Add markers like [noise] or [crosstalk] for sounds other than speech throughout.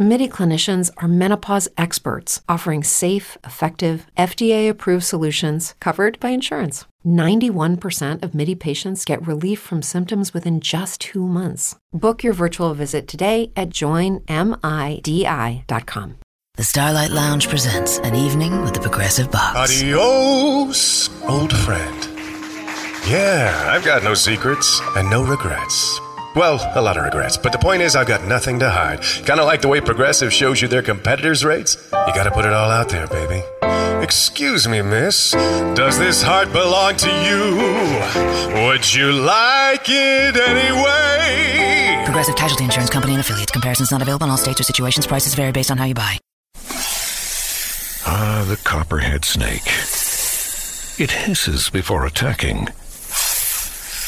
MIDI clinicians are menopause experts offering safe, effective, FDA approved solutions covered by insurance. 91% of MIDI patients get relief from symptoms within just two months. Book your virtual visit today at joinmidi.com. The Starlight Lounge presents an evening with the Progressive Box. Adios, old friend. Yeah, I've got no secrets and no regrets. Well, a lot of regrets, but the point is, I've got nothing to hide. Kind of like the way Progressive shows you their competitors' rates. You gotta put it all out there, baby. Excuse me, miss. Does this heart belong to you? Would you like it anyway? Progressive Casualty Insurance Company and affiliates. Comparisons not available in all states or situations. Prices vary based on how you buy. Ah, the copperhead snake. It hisses before attacking.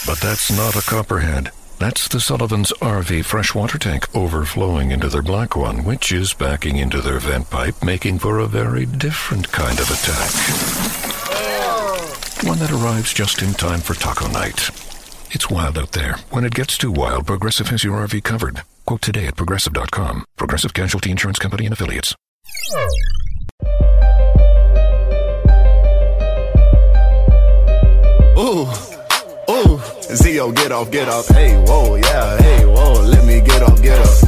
But that's not a copperhead. That's the Sullivan's RV freshwater tank overflowing into their black one, which is backing into their vent pipe, making for a very different kind of attack. One that arrives just in time for taco night. It's wild out there. When it gets too wild, Progressive has your RV covered. Quote today at progressive.com. Progressive Casualty Insurance Company and affiliates. Ooh, Zio, get off, get off. Hey, whoa, yeah, hey, whoa, let me get off, get up.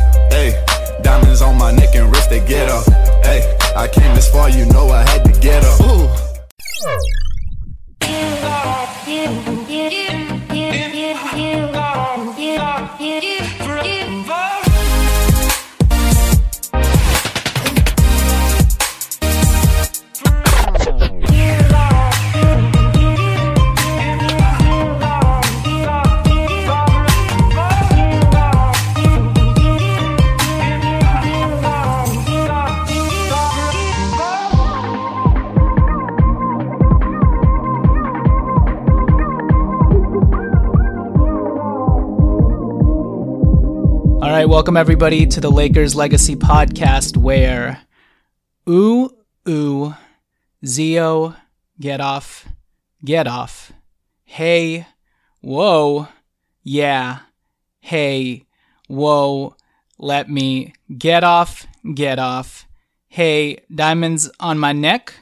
Welcome everybody to the Lakers Legacy Podcast where ooh, ooh, Zio, get off, get off. Hey, whoa, yeah, hey, whoa, let me get off, get off. Hey, diamonds on my neck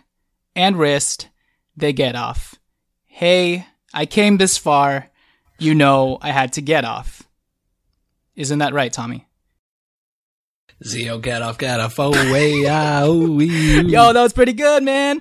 and wrist, they get off. Hey, I came this far, you know I had to get off. Isn't that right, Tommy? Zio, get off, get off. Oh, way, ah. [laughs] Yo, that was pretty good, man.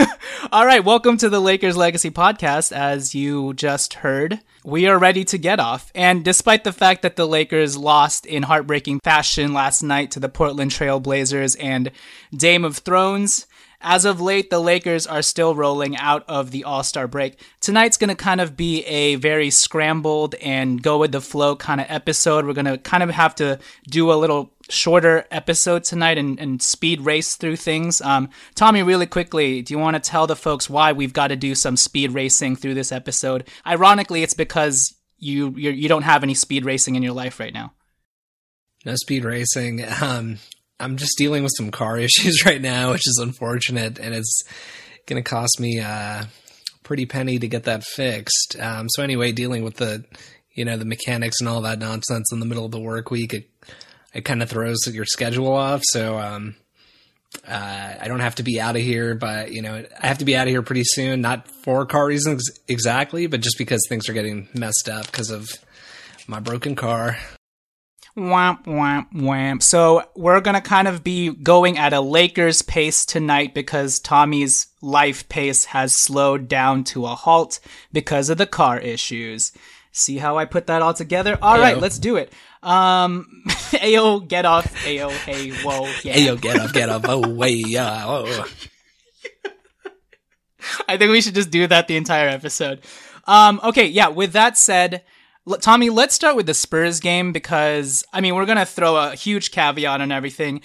[laughs] All right, welcome to the Lakers Legacy Podcast. As you just heard, we are ready to get off. And despite the fact that the Lakers lost in heartbreaking fashion last night to the Portland Trail Blazers and Dame of Thrones, as of late, the Lakers are still rolling out of the All Star break. Tonight's going to kind of be a very scrambled and go with the flow kind of episode. We're going to kind of have to do a little shorter episode tonight and, and speed race through things. Um, Tommy, really quickly, do you want to tell the folks why we've got to do some speed racing through this episode? Ironically, it's because you you're, you don't have any speed racing in your life right now. No speed racing. Um, I'm just dealing with some car [laughs] issues right now, which is unfortunate, and it's going to cost me a pretty penny to get that fixed. Um, so anyway, dealing with the, you know, the mechanics and all that nonsense in the middle of the work week, it, it kind of throws your schedule off. So, um, uh, I don't have to be out of here, but you know, I have to be out of here pretty soon. Not for car reasons exactly, but just because things are getting messed up because of my broken car. Wamp, wamp, wamp. So we're going to kind of be going at a Lakers pace tonight because Tommy's life pace has slowed down to a halt because of the car issues. See how I put that all together? All right, Ayo. let's do it. Um, [laughs] Ayo, get off. Ayo, hey, whoa, yeah. Hey, yo, get up, get up. Oh, way, yeah. Oh. [laughs] I think we should just do that the entire episode. Um, okay, yeah, with that said, Tommy, let's start with the Spurs game because, I mean, we're going to throw a huge caveat on everything.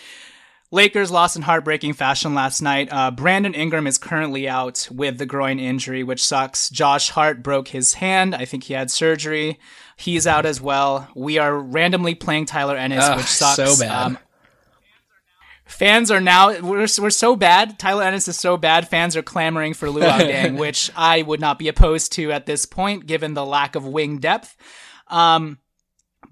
Lakers lost in heartbreaking fashion last night. Uh, Brandon Ingram is currently out with the groin injury, which sucks. Josh Hart broke his hand. I think he had surgery. He's out as well. We are randomly playing Tyler Ennis, which sucks. so bad. Um, fans are now we're, we're so bad. Tyler Ennis is so bad. Fans are clamoring for Luol [laughs] Deng, which I would not be opposed to at this point, given the lack of wing depth. Um,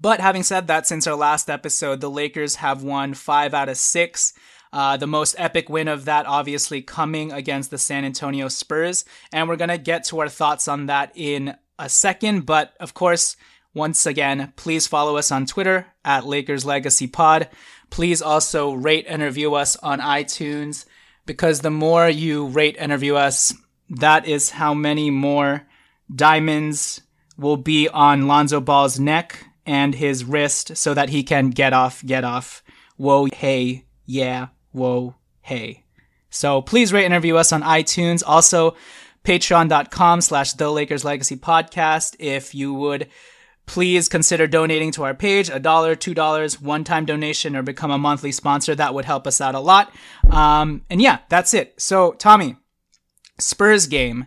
but having said that, since our last episode, the Lakers have won five out of six. Uh, the most epic win of that, obviously, coming against the San Antonio Spurs. And we're going to get to our thoughts on that in a second. But of course, once again, please follow us on Twitter at Lakers Legacy Pod. Please also rate and review us on iTunes because the more you rate and review us, that is how many more diamonds will be on Lonzo Ball's neck and his wrist so that he can get off, get off. Whoa, hey, yeah, whoa, hey. So please rate and review us on iTunes. Also, patreon.com slash the Lakers Legacy Podcast. If you would please consider donating to our page. A dollar two dollars one time donation or become a monthly sponsor. That would help us out a lot. Um, and yeah that's it. So tommy spurs game.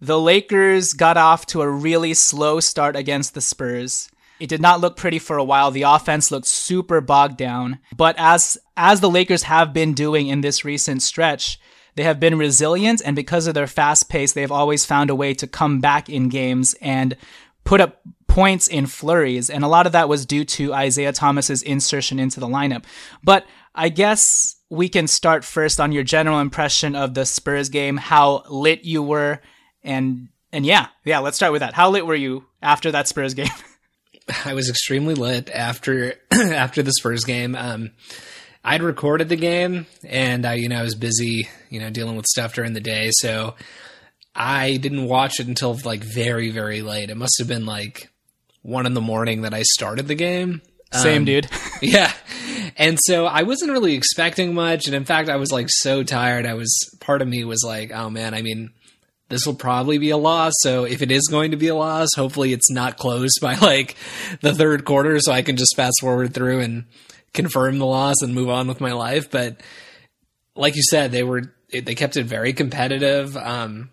The lakers got off to a really slow start against the spurs. It did not look pretty for a while. The offense looked super bogged down. But as as the lakers have been doing in this recent stretch they have been resilient and because of their fast pace they've always found a way to come back in games and put up points in flurries, and a lot of that was due to Isaiah Thomas's insertion into the lineup. But I guess we can start first on your general impression of the Spurs game, how lit you were, and and yeah, yeah, let's start with that. How lit were you after that Spurs game? [laughs] I was extremely lit after [clears throat] after the Spurs game. Um, I'd recorded the game, and I, you know, I was busy, you know, dealing with stuff during the day, so I didn't watch it until like very, very late. It must have been like one in the morning that I started the game. Same, um, dude. [laughs] yeah. And so I wasn't really expecting much. And in fact, I was like so tired. I was, part of me was like, oh man, I mean, this will probably be a loss. So if it is going to be a loss, hopefully it's not closed by [laughs] like the third quarter so I can just fast forward through and confirm the loss and move on with my life. But like you said, they were, they kept it very competitive. Um,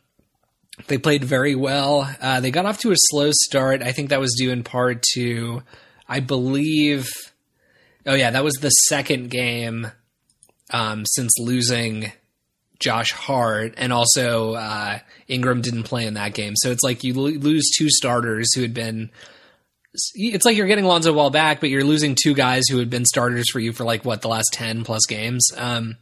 they played very well. Uh, they got off to a slow start. I think that was due in part to, I believe, oh yeah, that was the second game um, since losing Josh Hart, and also uh, Ingram didn't play in that game. So it's like you lo- lose two starters who had been. It's like you're getting Lonzo Ball back, but you're losing two guys who had been starters for you for like what the last ten plus games. Um,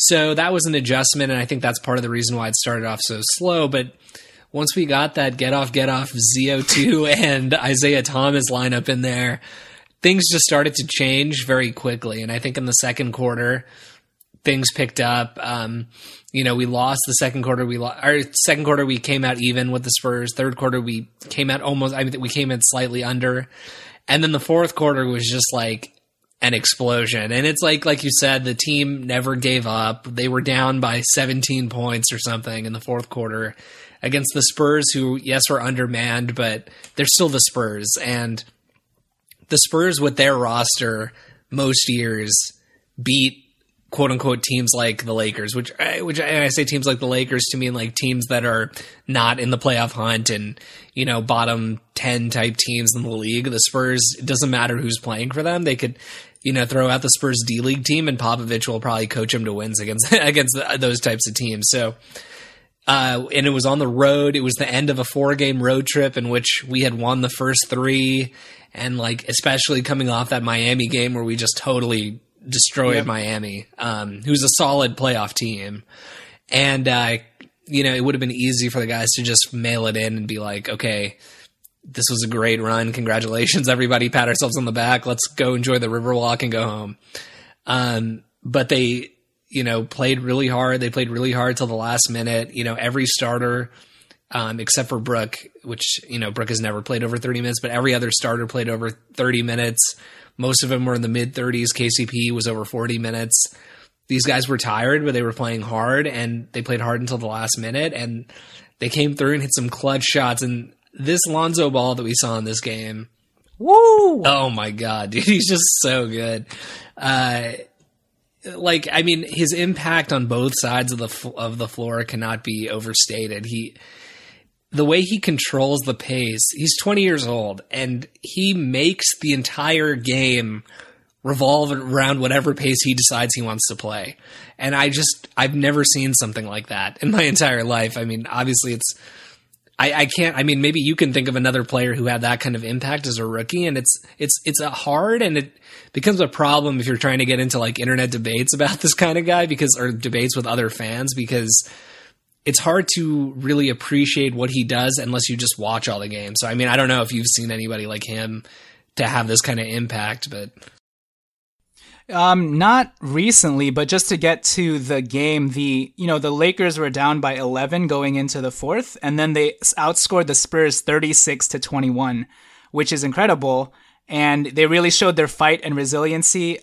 so that was an adjustment, and I think that's part of the reason why it started off so slow. But once we got that get off, get off ZO2 [laughs] and Isaiah Thomas lineup in there, things just started to change very quickly. And I think in the second quarter, things picked up. Um, you know, we lost the second quarter. We lost our second quarter. We came out even with the Spurs. Third quarter, we came out almost. I mean, we came in slightly under, and then the fourth quarter was just like an explosion. And it's like like you said, the team never gave up. They were down by 17 points or something in the fourth quarter against the Spurs who yes were undermanned, but they're still the Spurs and the Spurs with their roster most years beat quote unquote teams like the Lakers, which which I say teams like the Lakers to mean like teams that are not in the playoff hunt and you know bottom ten type teams in the league. The Spurs it doesn't matter who's playing for them; they could you know, throw out the Spurs D League team, and Popovich will probably coach him to wins against [laughs] against those types of teams. So, uh, and it was on the road. It was the end of a four game road trip in which we had won the first three, and like especially coming off that Miami game where we just totally destroyed yep. Miami, um, who's a solid playoff team, and uh, you know it would have been easy for the guys to just mail it in and be like, okay this was a great run. Congratulations, everybody. Pat ourselves on the back. Let's go enjoy the Riverwalk and go home. Um, but they, you know, played really hard. They played really hard till the last minute. You know, every starter, um, except for Brook, which, you know, Brook has never played over 30 minutes, but every other starter played over 30 minutes. Most of them were in the mid 30s. KCP was over 40 minutes. These guys were tired, but they were playing hard and they played hard until the last minute. And they came through and hit some clutch shots. And this Lonzo Ball that we saw in this game. Woo! Oh my god, dude, [laughs] he's just so good. Uh, like, I mean, his impact on both sides of the of the floor cannot be overstated. He, the way he controls the pace. He's 20 years old, and he makes the entire game revolve around whatever pace he decides he wants to play. And I just, I've never seen something like that in my [laughs] entire life. I mean, obviously it's, I, I can't, I mean, maybe you can think of another player who had that kind of impact as a rookie and it's, it's, it's hard and it becomes a problem if you're trying to get into like internet debates [laughs] about this kind of guy because, or debates with other fans because it's hard to really appreciate what he does unless you just watch all the games. So, I mean, I don't know if you've seen anybody like him to have this kind of impact, but um, not recently, but just to get to the game, the you know the Lakers were down by 11 going into the fourth, and then they outscored the Spurs 36 to 21, which is incredible. And they really showed their fight and resiliency.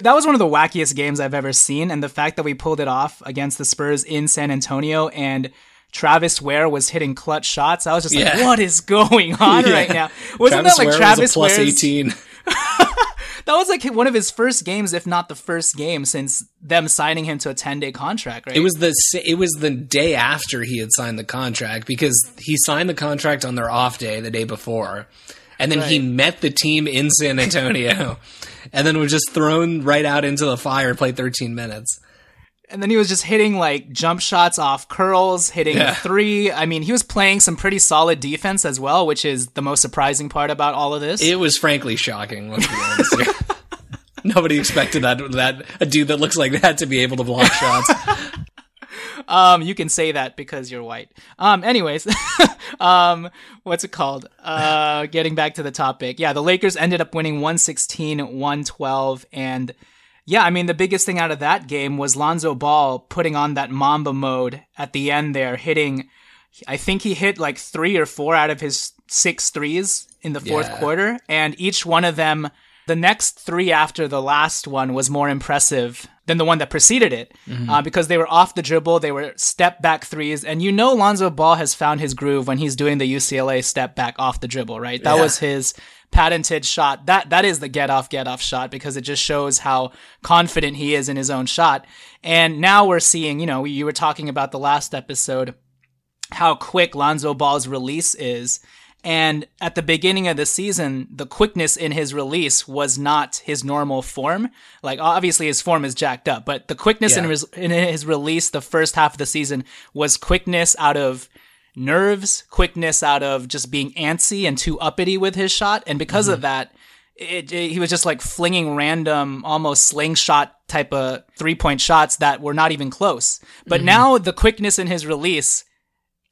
That was one of the wackiest games I've ever seen, and the fact that we pulled it off against the Spurs in San Antonio and Travis Wear was hitting clutch shots. I was just yeah. like, "What is going on [laughs] yeah. right now?" Wasn't Travis that like Wear Travis plus 18? [laughs] that was like one of his first games, if not the first game, since them signing him to a ten day contract. Right? It was the it was the day after he had signed the contract because he signed the contract on their off day the day before, and then right. he met the team in San Antonio, [laughs] and then was just thrown right out into the fire. Played thirteen minutes. And then he was just hitting like jump shots off curls, hitting yeah. three. I mean, he was playing some pretty solid defense as well, which is the most surprising part about all of this. It was frankly shocking. Let's be honest here. [laughs] Nobody expected that that a dude that looks like that to be able to block [laughs] shots. um, you can say that because you're white. Um, anyways, [laughs] um, what's it called? Uh, getting back to the topic. Yeah, the Lakers ended up winning 116, 112, and yeah, I mean, the biggest thing out of that game was Lonzo Ball putting on that Mamba mode at the end there, hitting, I think he hit like three or four out of his six threes in the fourth yeah. quarter. And each one of them, the next three after the last one was more impressive than the one that preceded it mm-hmm. uh, because they were off the dribble, they were step back threes. And you know, Lonzo Ball has found his groove when he's doing the UCLA step back off the dribble, right? That yeah. was his patented shot. That that is the get off get off shot because it just shows how confident he is in his own shot. And now we're seeing, you know, you were talking about the last episode how quick Lonzo Ball's release is. And at the beginning of the season, the quickness in his release was not his normal form. Like obviously his form is jacked up, but the quickness yeah. in, his, in his release the first half of the season was quickness out of nerves, quickness out of just being antsy and too uppity with his shot. And because mm-hmm. of that, it, it, he was just like flinging random, almost slingshot type of three point shots that were not even close. But mm-hmm. now the quickness in his release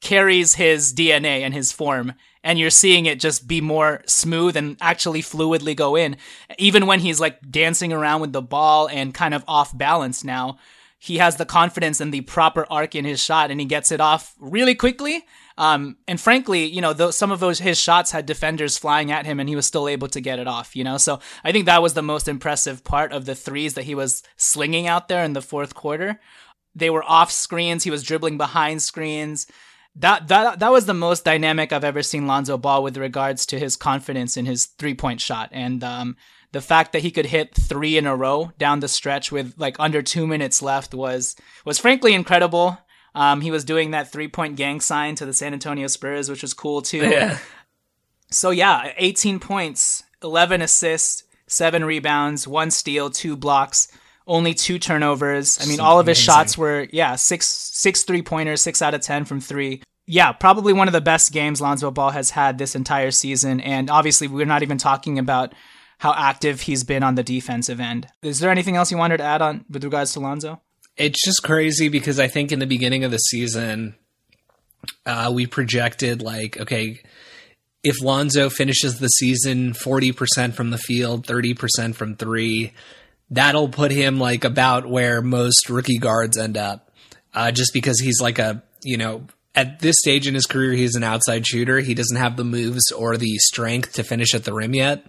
carries his DNA and his form. And you're seeing it just be more smooth and actually fluidly go in. Even when he's like dancing around with the ball and kind of off balance now, he has the confidence and the proper arc in his shot and he gets it off really quickly. Um, and frankly, you know, some of those his shots had defenders flying at him and he was still able to get it off, you know? So I think that was the most impressive part of the threes that he was slinging out there in the fourth quarter. They were off screens, he was dribbling behind screens. That that that was the most dynamic I've ever seen Lonzo Ball with regards to his confidence in his three-point shot. And um, the fact that he could hit three in a row down the stretch with like under two minutes left was was frankly incredible. Um, he was doing that three point gang sign to the San Antonio Spurs, which was cool too. Yeah. So yeah, 18 points, 11 assists, seven rebounds, one steal, two blocks, only two turnovers. I mean, so all of his amazing. shots were yeah six six three pointers, six out of ten from three. Yeah, probably one of the best games Lonzo Ball has had this entire season, and obviously we're not even talking about how active he's been on the defensive end. Is there anything else you wanted to add on with regards to Lonzo? It's just crazy because I think in the beginning of the season, uh, we projected like, okay, if Lonzo finishes the season 40% from the field, 30% from three, that'll put him like about where most rookie guards end up. Uh, just because he's like a, you know, at this stage in his career, he's an outside shooter. He doesn't have the moves or the strength to finish at the rim yet.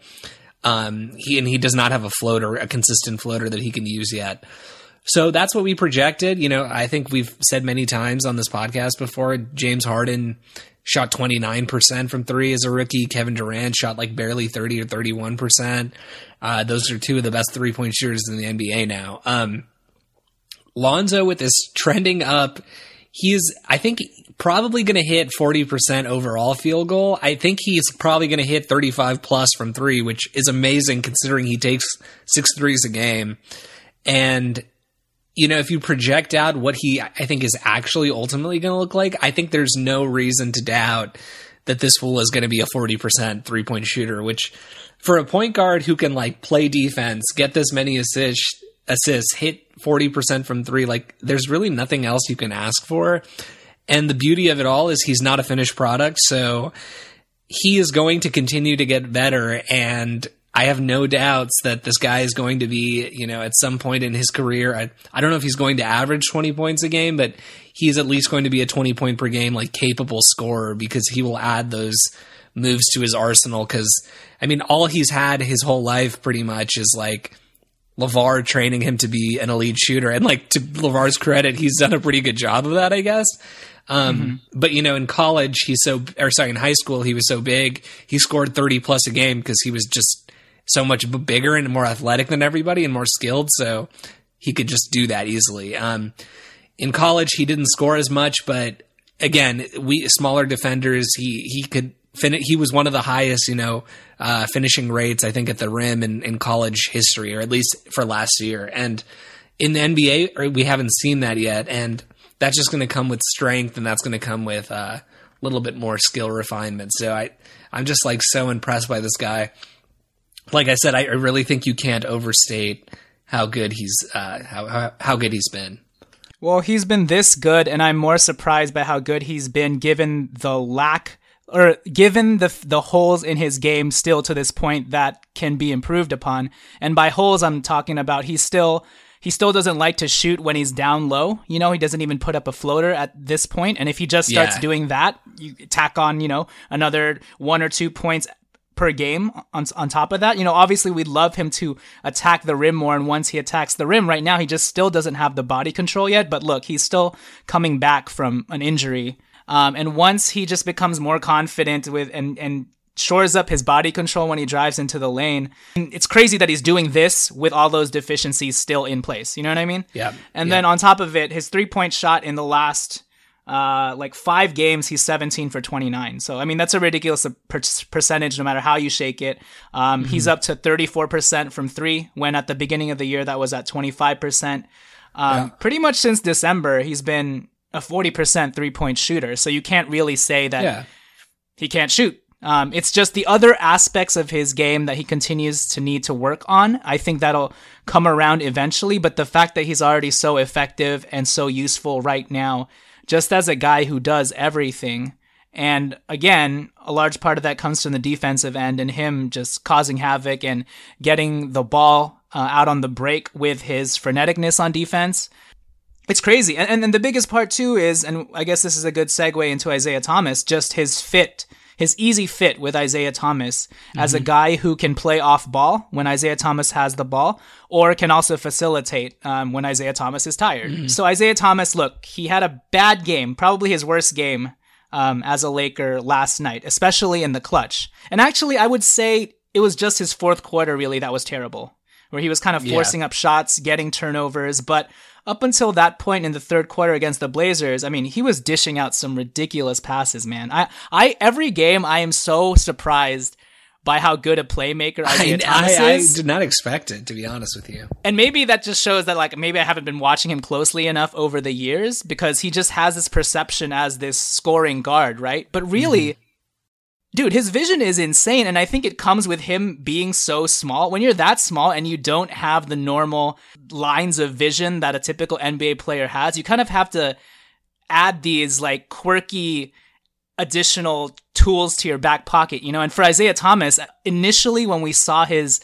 Um, he and he does not have a floater, a consistent floater that he can use yet. So that's what we projected. You know, I think we've said many times on this podcast before. James Harden shot 29% from three as a rookie. Kevin Durant shot like barely 30 or 31%. Uh, those are two of the best three point shooters in the NBA now. Um, Lonzo with this trending up. he is, I think probably going to hit 40% overall field goal. I think he's probably going to hit 35 plus from 3, which is amazing considering he takes 6 threes a game. And you know, if you project out what he I think is actually ultimately going to look like, I think there's no reason to doubt that this fool is going to be a 40% three-point shooter, which for a point guard who can like play defense, get this many assists, assists, hit 40% from 3, like there's really nothing else you can ask for. And the beauty of it all is he's not a finished product, so he is going to continue to get better and I have no doubts that this guy is going to be, you know, at some point in his career, I, I don't know if he's going to average 20 points a game, but he's at least going to be a 20 point per game, like capable scorer because he will add those moves to his arsenal. Cause I mean, all he's had his whole life pretty much is like LaVar training him to be an elite shooter. And like to LaVar's credit, he's done a pretty good job of that, I guess. Um, mm-hmm. but you know, in college, he's so, or sorry, in high school, he was so big, he scored 30 plus a game because he was just so much bigger and more athletic than everybody and more skilled. So he could just do that easily. Um, in college, he didn't score as much, but again, we smaller defenders, he, he could fin- he was one of the highest, you know, uh, finishing rates, I think, at the rim in, in college history, or at least for last year. And in the NBA, we haven't seen that yet. And that's just going to come with strength and that's going to come with uh, a uh, little bit more skill refinement. So I, I'm just like so impressed by this guy like I said, I really think you can't overstate how good he's uh, how, how how good he's been. Well, he's been this good, and I'm more surprised by how good he's been, given the lack or given the the holes in his game still to this point that can be improved upon. And by holes, I'm talking about he's still he still doesn't like to shoot when he's down low. You know, he doesn't even put up a floater at this point. And if he just starts yeah. doing that, you tack on, you know, another one or two points per game on, on top of that. You know, obviously we'd love him to attack the rim more. And once he attacks the rim right now, he just still doesn't have the body control yet. But look, he's still coming back from an injury. Um, and once he just becomes more confident with and, and shores up his body control when he drives into the lane. It's crazy that he's doing this with all those deficiencies still in place. You know what I mean? Yeah. And yeah. then on top of it, his three point shot in the last uh, like five games, he's 17 for 29. So, I mean, that's a ridiculous per- percentage no matter how you shake it. Um, mm-hmm. He's up to 34% from three, when at the beginning of the year that was at 25%. Um, yeah. Pretty much since December, he's been a 40% three point shooter. So, you can't really say that yeah. he can't shoot. Um, it's just the other aspects of his game that he continues to need to work on. I think that'll come around eventually, but the fact that he's already so effective and so useful right now just as a guy who does everything. And again, a large part of that comes from the defensive end and him just causing havoc and getting the ball uh, out on the break with his freneticness on defense. It's crazy. And, and the biggest part, too, is, and I guess this is a good segue into Isaiah Thomas, just his fit his easy fit with Isaiah Thomas mm-hmm. as a mm-hmm. guy who can play off ball when Isaiah Thomas has the ball, or can also facilitate um, when Isaiah Thomas is tired. Mm-hmm. So Isaiah Thomas, look, he had a bad game, probably his worst game um, as a Laker last night, especially in the clutch. And actually, I would say it was just his fourth quarter really that was terrible, where he was kind of forcing yeah. up shots, getting turnovers, but up until that point in the third quarter against the Blazers, I mean, he was dishing out some ridiculous passes, man. I, I every game I am so surprised by how good a playmaker Isaiah I, Thomas I, is. I did not expect it, to be honest with you. And maybe that just shows that like maybe I haven't been watching him closely enough over the years because he just has this perception as this scoring guard, right? But really, mm-hmm dude, his vision is insane. And I think it comes with him being so small. When you're that small and you don't have the normal lines of vision that a typical NBA player has, you kind of have to add these like quirky additional tools to your back pocket, you know? And for Isaiah Thomas, initially when we saw his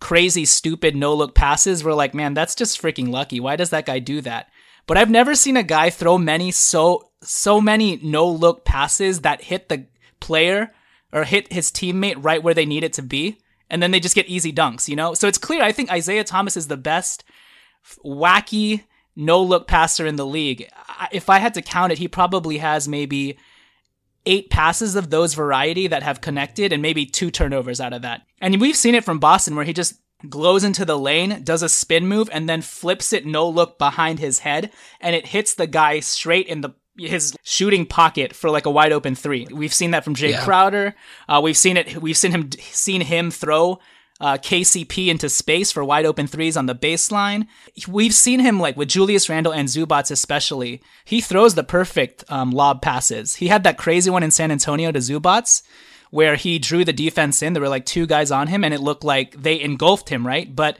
crazy, stupid no look passes, we're like, man, that's just freaking lucky. Why does that guy do that? But I've never seen a guy throw many so so many no look passes that hit the player or hit his teammate right where they need it to be. And then they just get easy dunks, you know? So it's clear. I think Isaiah Thomas is the best wacky no look passer in the league. If I had to count it, he probably has maybe eight passes of those variety that have connected and maybe two turnovers out of that. And we've seen it from Boston where he just glows into the lane, does a spin move, and then flips it no look behind his head, and it hits the guy straight in the his shooting pocket for like a wide open three. We've seen that from Jae Yeah. Crowder. Uh, we've seen it. We've seen him seen him throw uh, KCP into space for wide open threes on the baseline. We've seen him like with Julius Randle and Zubac especially. He throws the perfect um, lob passes. He had that crazy one in San Antonio to Zubac where he drew the defense in. There were like two guys on him, and it looked like they engulfed him, right? But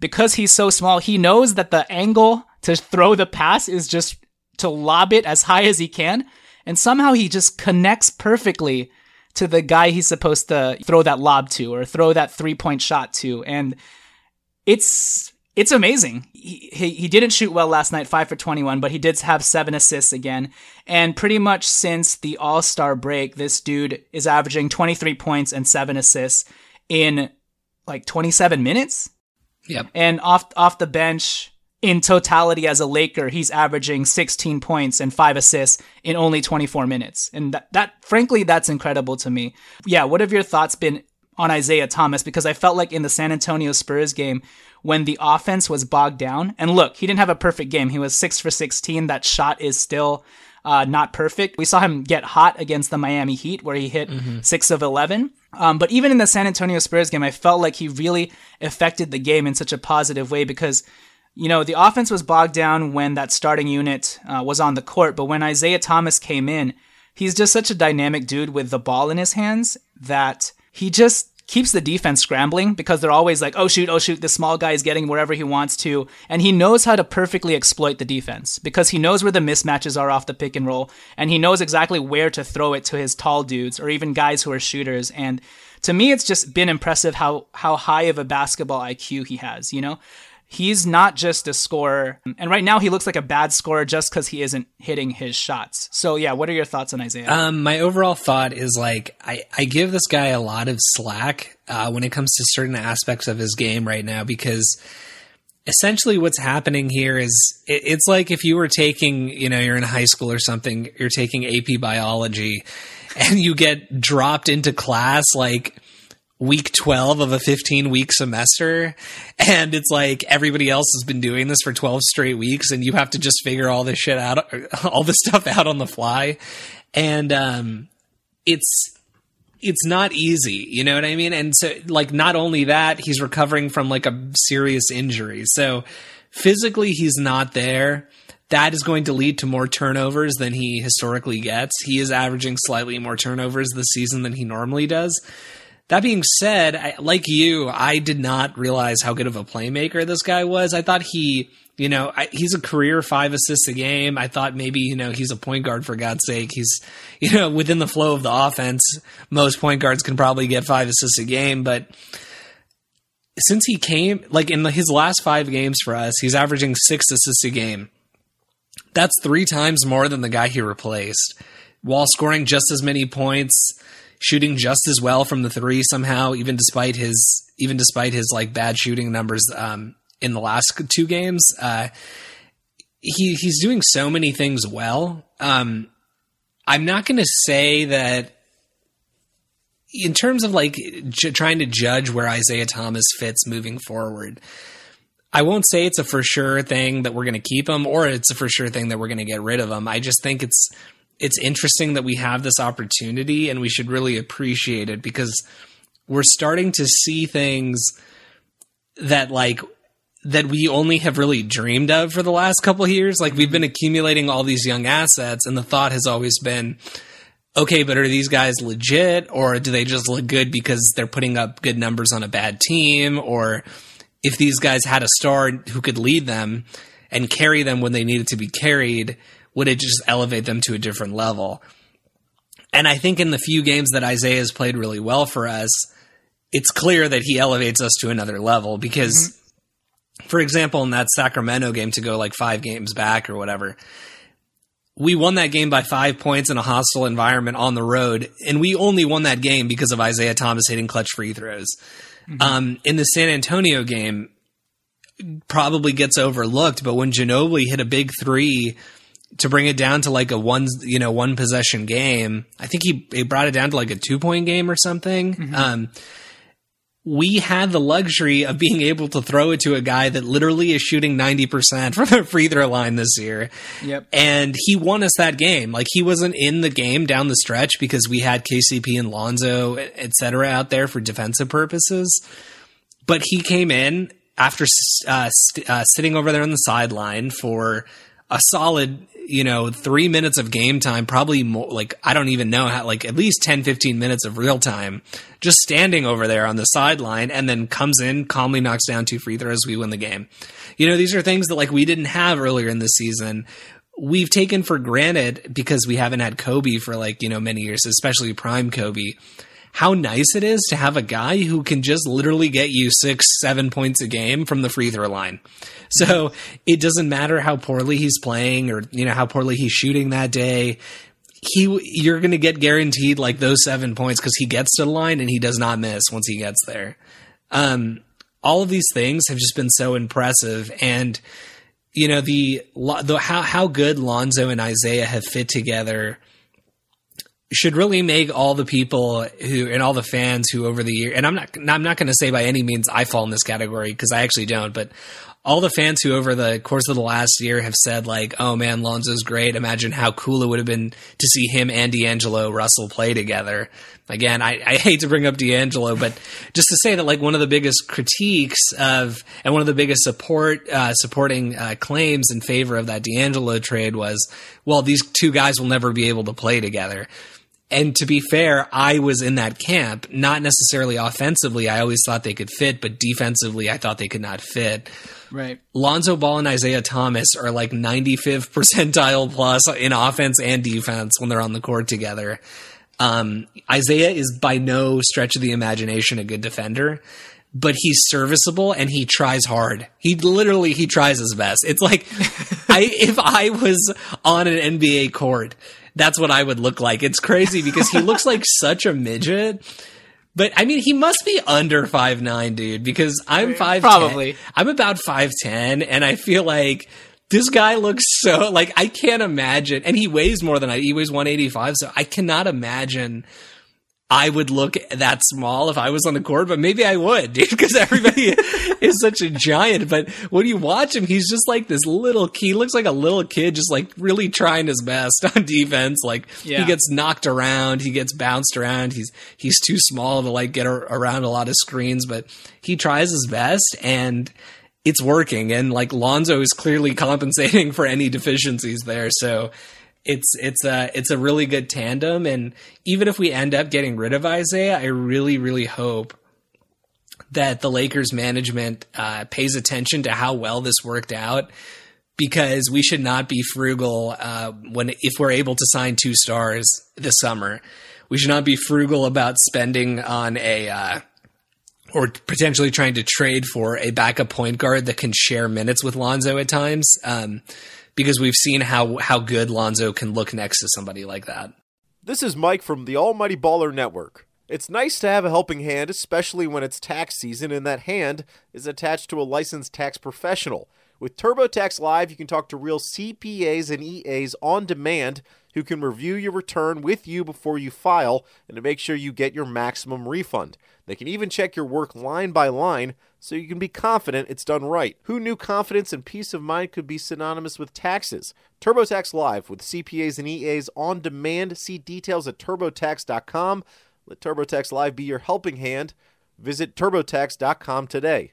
because he's so small, he knows that the angle to throw the pass is just to lob it as high as he can. And somehow he just connects perfectly to the guy he's supposed to throw that lob to or throw that three point shot to. And it's it's amazing. He, he he didn't shoot well last night, five for twenty one, but he did have seven assists again. And pretty much since the All Star break, this dude is averaging twenty three points and seven assists in like twenty seven minutes. Yep. And off off the bench, in totality as a Laker, he's averaging 16 points and five assists in only 24 minutes. And that, that frankly, that's incredible to me. Yeah, what have your thoughts been on Isaiah Thomas? Because I felt like in the San Antonio Spurs game, when the offense was bogged down, and look, he didn't have a perfect game. He was six for 16. That shot is still uh, not perfect. We saw him get hot against the Miami Heat, where he hit six of 11. Um, but even in the San Antonio Spurs game, I felt like he really affected the game in such a positive way because, you know, the offense was bogged down when that starting unit uh, was on the court. But when Isaiah Thomas came in, he's just such a dynamic dude with the ball in his hands that he just keeps the defense scrambling because they're always like, oh shoot, oh shoot, this small guy is getting wherever he wants to. And he knows how to perfectly exploit the defense because he knows where the mismatches are off the pick and roll and he knows exactly where to throw it to his tall dudes or even guys who are shooters. And to me, it's just been impressive how, how high of a basketball IQ he has, you know? He's not just a scorer. And right now he looks like a bad scorer just because he isn't hitting his shots. So yeah, what are your thoughts on Isaiah? Um, my overall thought is like I, I give this guy a lot of slack uh, when it comes to certain aspects of his game right now because essentially what's happening here is it, it's like if you were taking you know you're in high school or something you're taking AP biology [laughs] and you get dropped into class like week 12 of a 15 week semester and it's like everybody else has been doing this for 12 straight weeks and you have to just figure all this shit out [laughs] all this stuff out on the fly. And um it's it's not easy you know what i mean? And so like not only that he's recovering from like a serious injury. So physically he's not there. That is going to lead to more turnovers than he historically gets. He is averaging slightly more turnovers this season than he normally does that being said, I, like you, I did not realize how good of a playmaker this guy was. I thought he, you know, I, he's a career five assists a game. I thought maybe, you know, he's a point guard for God's sake. He's, you know, [laughs] within the flow of the offense, most point guards can probably get five assists a game. But since he came, like in his last five games for us, he's averaging six assists a game. That's three times more than the guy he replaced while scoring just as many points shooting just as well from the three somehow, even despite his even despite his like bad shooting numbers um, in the last two games. Uh, he he's doing so many things well. Um, I'm not going to say that in terms of like j- trying to judge where Isaiah Thomas fits moving forward. I won't say it's a for sure thing that we're going to keep him, or it's a for sure thing that we're going to get rid of him. I just think it's it's interesting that we have this opportunity and we should really appreciate it because we're starting to see things that like that we only have really dreamed of for the last couple of years. Like we've been mm-hmm. accumulating all these young assets and the thought has always been okay but are these guys legit or do they just look good because they're putting up good numbers on a bad team? Or if these guys had a star who could lead them and carry them when they needed to be carried would it just elevate them to a different level? And I think in the few games that Isaiah has played really well for us, it's clear that he elevates us to another level because, mm-hmm. for example, in that Sacramento game to go like five games back or whatever, we won that game by five points in a hostile environment on the road. And we only won that game because of Isaiah Thomas hitting clutch free throws. Mm-hmm. Um, in the San Antonio game, probably gets overlooked, but when Ginobili hit a big three to bring it down to like a one you know one possession game. I think he, he brought it down to like a two point game or something. Mm-hmm. Um, we had the luxury of being able to throw it to a guy that literally is shooting 90% from the free throw line this year. Yep. And he won us that game. Like he wasn't in the game down the stretch because we had KCP and Lonzo, et cetera, out there for defensive purposes. But he came in after uh, st- uh, sitting over there on the sideline for a solid you know, three minutes of game time, probably more like, I don't even know how, like at least 10, 15 minutes of real time, just standing over there on the sideline and then comes in, calmly knocks down two free throws. We win the game. You know, these are things that like we didn't have earlier in the season. We've taken for granted because we haven't had Kobe for like, you know, many years, especially prime Kobe how nice it is to have a guy who can just literally get you six, seven points a game from the free throw line. So [laughs] it doesn't matter how poorly he's playing or, you know, how poorly he's shooting that day. He, you're going to get guaranteed like those seven points because he gets to the line and he does not miss once he gets there. Um, all of these things have just been so impressive. And, you know, the, the how, how good Lonzo and Isaiah have fit together should really make all the people who and all the fans who over the year and I'm not I'm not going to say by any means I fall in this category because I actually don't but all the fans who over the course of the last year have said like, "Oh man, Lonzo's great. Imagine how cool it would have been to see him and D'Angelo Russell play together." Again, I, I hate to bring up D'Angelo, but just to say that like one of the biggest critiques of and one of the biggest support uh, supporting uh, claims in favor of that D'Angelo trade was, well, these two guys will never be able to play together. And to be fair, I was in that camp, not necessarily offensively. I always thought they could fit, but defensively, I thought they could not fit. Right. Lonzo Ball and Isaiah Thomas are like 95th [laughs] percentile plus in offense and defense when they're on the court together. Um, Isaiah is by no stretch of the imagination a good defender, but he's serviceable and he tries hard. He literally he tries his best. It's like [laughs] I if I was on an NBA court, that's what I would look like. It's crazy because he looks like [laughs] such a midget but I mean, he must be under five nine, dude, because I'm five probably. I'm about five ten, and I feel like this guy looks so like I can't imagine, and he weighs more than I. He weighs one eighty five, so I cannot imagine I would look that small if I was on the court, but maybe I would, [laughs] dude, because everybody is such a giant. But when you watch him, he's just like this little kid. He looks like a little kid, just like really trying his best [laughs] on defense. Like yeah. he gets knocked around, he gets bounced around. He's he's too small to like get around a lot of screens, but he tries his best and it's working. And like Lonzo is clearly compensating [laughs] for any deficiencies there. So it's it's a it's a really good tandem and even if we end up getting rid of Isaiah, I really really hope that the Lakers management uh, pays attention to how well this worked out because we should not be frugal uh, when if we're able to sign two stars this summer. We should not be frugal about spending on a uh, or potentially trying to trade for a backup point guard that can share minutes with Lonzo at times. Um, because we've seen how how good Lonzo can look next to somebody like that. This is Mike from the Almighty Baller Network. It's nice to have a helping hand, especially when it's tax season and that hand is attached to a licensed tax professional. With TurboTax Live, you can talk to real CPAs and EAs on demand who can review your return with you before you file and to make sure you get your maximum refund. They can even check your work line by line so you can be confident it's done right. Who knew confidence and peace of mind could be synonymous with taxes? TurboTax Live with CPAs and EAs on demand. See details at turbotax.com. Let TurboTax Live be your helping hand. Visit turbotax.com today.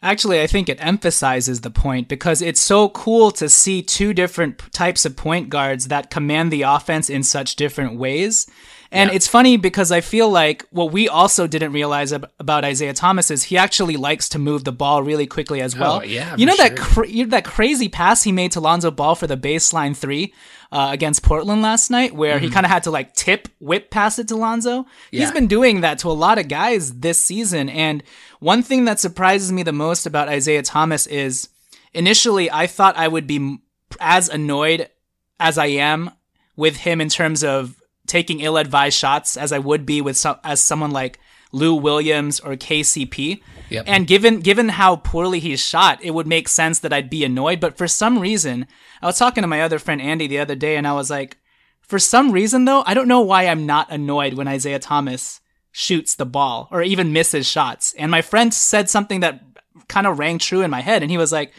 Actually, I think it emphasizes the point because it's so cool to see two different types of point guards that command the offense in such different ways. And yeah. it's funny because I feel like what we also didn't realize ab- about Isaiah Thomas is he actually likes to move the ball really quickly as well. Oh, yeah, you know sure. that cra- that crazy pass he made to Lonzo Ball for the baseline three uh, against Portland last night, where mm-hmm. he kind of had to like tip whip pass it to Lonzo. Yeah. He's been doing that to a lot of guys this season. And one thing that surprises me the most about Isaiah Thomas is initially I thought I would be as annoyed as I am with him in terms of taking ill-advised shots as I would be with some, as someone like Lou Williams or KCP. Yep. And given given how poorly he's shot, it would make sense that I'd be annoyed. But for some reason, I was talking to my other friend Andy the other day, and I was like, for some reason though, I don't know why I'm not annoyed when Isaiah Thomas shoots the ball or even misses shots. And my friend said something that kind of rang true in my head. And he was like,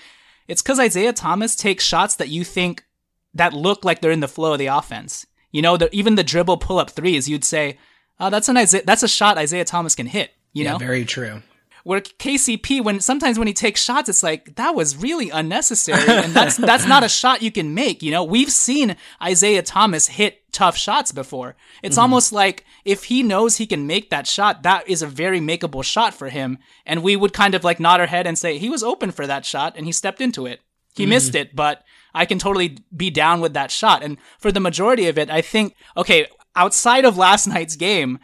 it's because Isaiah Thomas takes shots that you think that look like they're in the flow of the offense. You know, the, even the dribble pull up threes, you'd say, oh, that's an Isaiah, that's a shot Isaiah Thomas can hit. You yeah, know, very true. Where KCP, when sometimes when he takes shots, it's like that was really unnecessary, and that's [laughs] that's not a shot you can make. You know, we've seen Isaiah Thomas hit tough shots before. It's mm-hmm. almost like if he knows he can make that shot, that is a very makeable shot for him, and we would kind of like nod our head and say he was open for that shot and he stepped into it. He mm-hmm. missed it, but I can totally be down with that shot. And for the majority of it, I think okay, outside of last [laughs] night's game,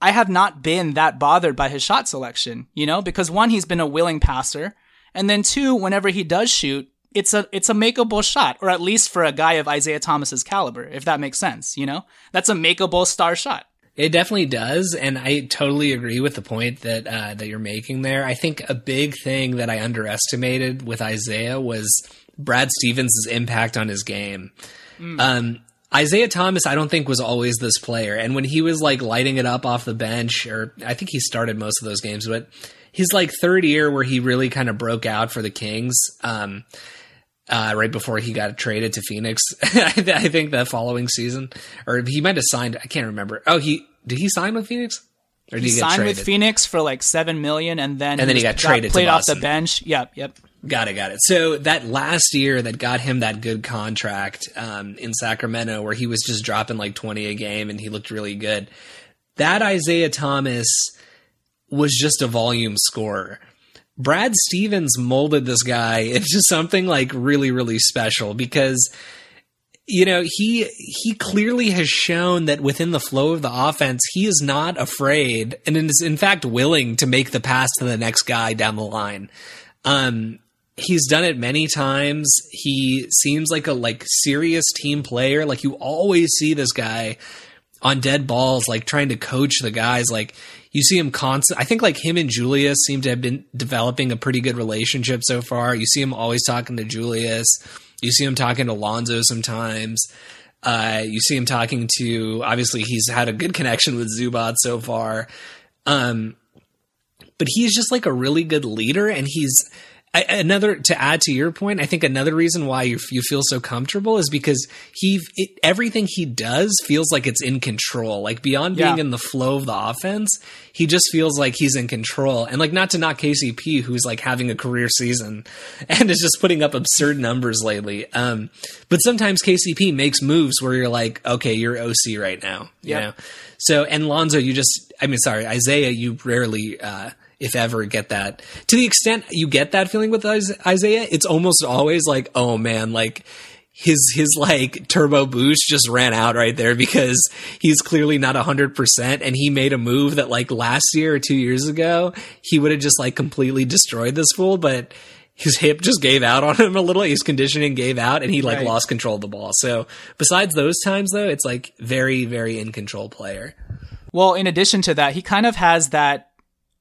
I have not been that bothered by his shot selection, you know, because one, he's been a willing passer. And then two, whenever he does shoot, it's a it's a makeable shot, or at least for a guy of Isaiah Thomas's caliber, if that makes sense, you know? That's a makeable star shot. It definitely does, and I totally agree with the point that uh, that you're making there. I think a big thing that I underestimated with Isaiah was Brad Stevens' impact on his game. Mm. Um, Isaiah Thomas, I don't think was always this player. And when he was like lighting it up off the bench, or I think he started most of those games, but his like third year where he really kind of broke out for the Kings, um, uh, right before he got traded to Phoenix, [laughs] I think the following season, or he might have signed. I can't remember. Oh, he did he sign with Phoenix? Or did he, he signed traded? with Phoenix for like seven million, and then and then he got, got traded, played off the bench. Yep, yep. Got it, got it. So that last year that got him that good contract um, in Sacramento, where he was just dropping like twenty a game and he looked really good. That Isaiah Thomas was just a volume scorer. Brad Stevens molded this guy [laughs] into something like really, really special because you know he he clearly has shown that within the flow of the offense he is not afraid and is in fact willing to make the pass to the next guy down the line um he's done it many times. He seems like a like serious team player. Like you always see this guy on dead balls, like trying to coach the guys. Like you see him constant. I think like him and Julius seem to have been developing a pretty good relationship so far. You see him always talking to Julius. You see him talking to Lonzo sometimes. Uh, you see him talking to obviously he's had a good connection with Zubac so far. Um, but he's just like a really good leader and he's I, another to add to your point, I think another reason why you, you feel so comfortable is because he it, everything he does feels like it's in control. Like beyond being yeah. in the flow of the offense, he just feels like he's in control. And like not to knock KCP, who's like having a career season [laughs] and is just putting up absurd numbers lately. Um, but sometimes KCP makes moves where you're like, okay, you're OC right now. You know. So and Lonzo, you just I mean, sorry, Isaiah, you rarely. Uh, if ever get that. To the extent you get that feeling with Isaiah, it's almost always like, oh man, like his his like turbo boost just ran out right there because he's clearly not 100% and he made a move that like last year or 2 years ago he would have just like completely destroyed this fool but his hip just gave out on him a little his conditioning gave out and he like right. lost control of the ball so besides those times though it's like very very in control player well in addition to that he kind of has that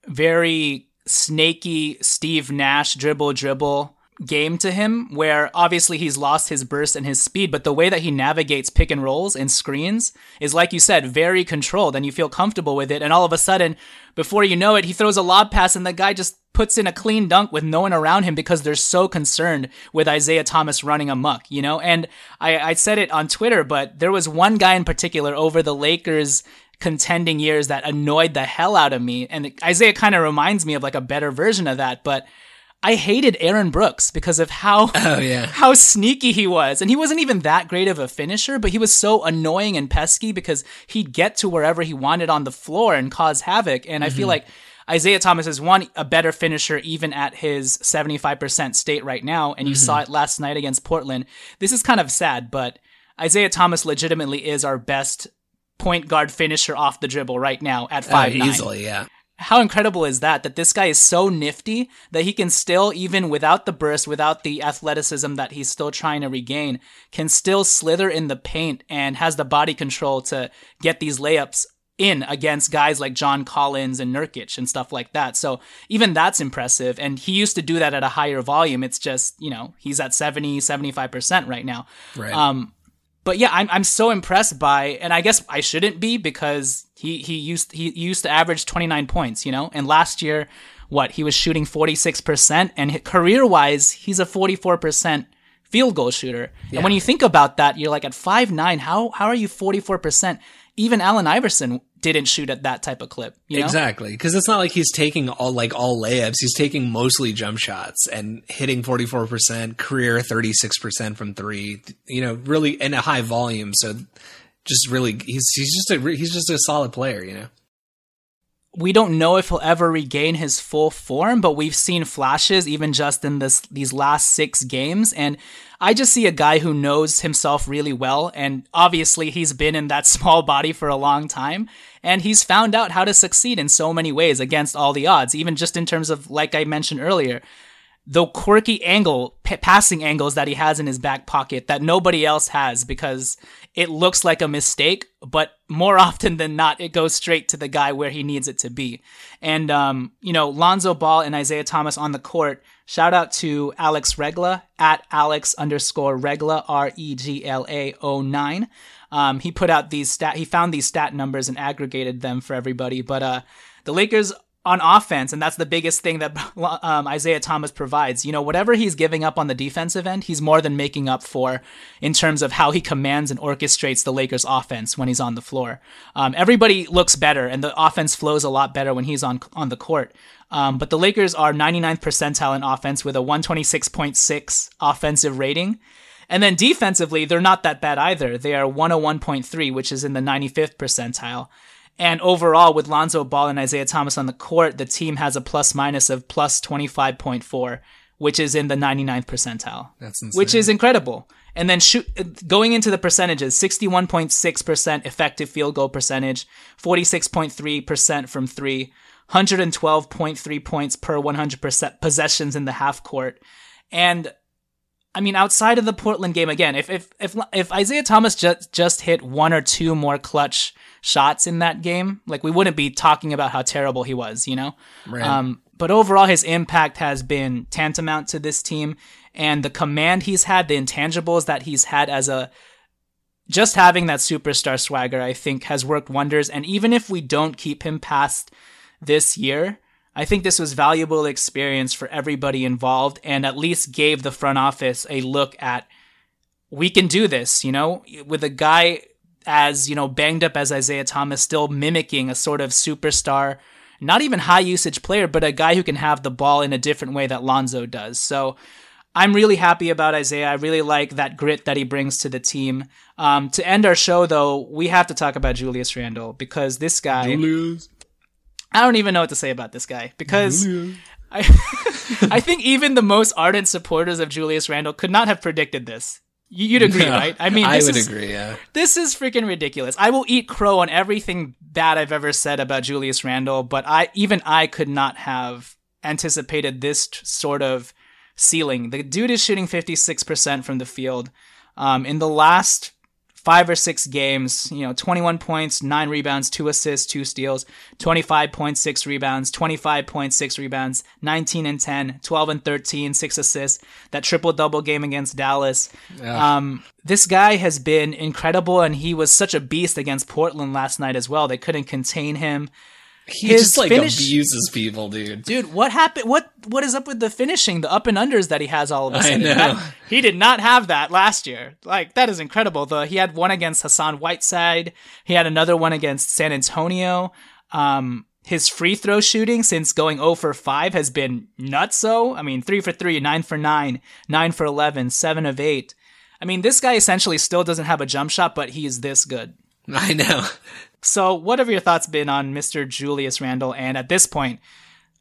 very snaky Steve Nash dribble dribble game to him where obviously he's lost his burst and his speed but the way that he navigates pick and rolls and screens is like you said very controlled and you feel comfortable with it and all of a sudden before you know it he throws a lob pass and the guy just puts in a clean dunk with no one around him because they're so concerned with Isaiah Thomas running amok, you know? And I, I said it on Twitter, but there was one guy in particular over the Lakers contending years that annoyed the hell out of me. And Isaiah kind of reminds me of like a better version of that, but I hated Aaron Brooks because of how [laughs] oh, yeah. [laughs] how sneaky he was. And he wasn't even that great of a finisher, but he was so annoying and pesky because he'd get to wherever he wanted on the floor and cause havoc. And mm-hmm. I feel mm-hmm. like Isaiah Thomas is one a better finisher even at his 75% state right now and you mm-hmm. saw it last night against Portland. This is kind of sad, but Isaiah Thomas legitimately is our best point guard finisher off the dribble right now at five oh, easily, yeah. How incredible is that? That this guy is so nifty that he can still, even without the burst, without the athleticism that he's still trying to regain, can still slither in the paint and has the body control to get these layups in against guys like John Collins and Nurkic and stuff like that. So even that's impressive. And he used to do that at a higher volume. It's just, you know, he's at 70, 75% right now. Right. Um, but yeah, I'm I'm so impressed by, and I guess I shouldn't be because he he used he used to average 29 points, you know, and last year, what he was shooting 46 percent, and career wise, he's a 44 percent field goal shooter. Yeah. And when you think about that, you're like at five nine, how how are you 44 percent? Even Allen Iverson didn't shoot at that type of clip. You know? Exactly, because it's not like he's taking all like all layups. He's taking mostly jump shots and hitting forty four percent, career thirty six percent from three. You know, really in a high volume. So just really, he's he's just a he's just a solid player. You know we don't know if he'll ever regain his full form, but we've seen flashes even just in this these last six games. And I just see a guy who knows himself really well. And obviously he's been in that [laughs] small body for a long time. And he's found out how to succeed in so many ways against all the odds, even just in terms of, like I mentioned earlier, the quirky angle, p- passing angles that he has in his back pocket that nobody else has because it looks like a mistake, but more [laughs] often than not, it goes straight to the guy where he needs it to be. And, um, you know, Lonzo Ball and Isaiah Thomas on the court. Shout out to Alex Regla at Alex underscore Regla, R E G L A 09. Um, he put out these stat, he found these stat numbers and aggregated them for everybody. But, uh, the Lakers on offense, and that's the biggest thing that [laughs] um, Isaiah Thomas provides. You know, whatever he's giving up on the defensive end, he's more than making up for in terms of how he commands and orchestrates the Lakers' offense when he's on the floor. Um, everybody looks better, and the offense flows a lot better when he's on on the court. Um, but the Lakers are 99th percentile in offense with a 126.6 offensive rating. And then defensively, they're not that bad either. They are 101.3, which is in the 95th percentile. And overall, with Lonzo Ball and Isaiah Thomas on the court, the team has a plus minus of plus 25.4, which is in the 99th percentile. That's insane. Which is incredible. And then shoot, going into the percentages 61.6% effective field goal percentage, 46.3% from three, 112.3 points per 100% possessions in the half court. And I mean, outside of the Portland game, again, if if if if Isaiah Thomas just just hit one or two more clutch shots in that game, like we wouldn't be talking about how terrible he was, you know. Right. Um, but overall, his impact has been tantamount to this team, and the command he's had, the intangibles that he's had as a just having that superstar swagger, I think, has worked wonders. And even if we don't keep him past this year, I think this was valuable experience for everybody involved and at least gave the front office a look at we can do this, you know, with a guy as, you know, banged up as Isaiah Thomas still mimicking a sort of superstar, not even high usage player, but a guy who can have the ball in a different way that Lonzo does. So I'm really happy about Isaiah. I really like that grit that he brings to the team. Um, to end our show, though, we have to talk about Julius Randle because this guy. Julius. I don't even know what to say about this guy because I, [laughs] I think even the most ardent supporters of Julius Randle could not have predicted this. You'd agree, right? I mean, [laughs] I would is, agree. Yeah, this is freaking ridiculous. I will eat crow on everything bad I've ever said about Julius Randle, but I even I could not have anticipated this t- sort of ceiling. The dude is shooting fifty six percent from the field. Um, in the last five or six games, you know, 21 points, nine rebounds, two assists, two steals, 25.6 rebounds, 25.6 rebounds, 19 and 10, 12 and 13, six assists, that triple double game against Dallas. Yeah. Um, this guy has been incredible and he was such a beast against Portland last night as well. They couldn't contain him. He His just like finish- abuses people, dude. Dude, what happened? What what is up with the finishing, the up and unders that he has all of a sudden? I know. That, he did not have that last year. Like that is incredible. The he had one against Hassan Whiteside. He had another one against San Antonio. Um, his free throw shooting since going 0 for 5 has been nuts. nutso. I mean, 3 for 3, 9 for 9, 9 for 11, 7 of 8. I mean, this guy essentially still doesn't have a jump shot, but he is this good. [laughs] I know. So, what have your thoughts been on Mr. Julius Randle? And at this point,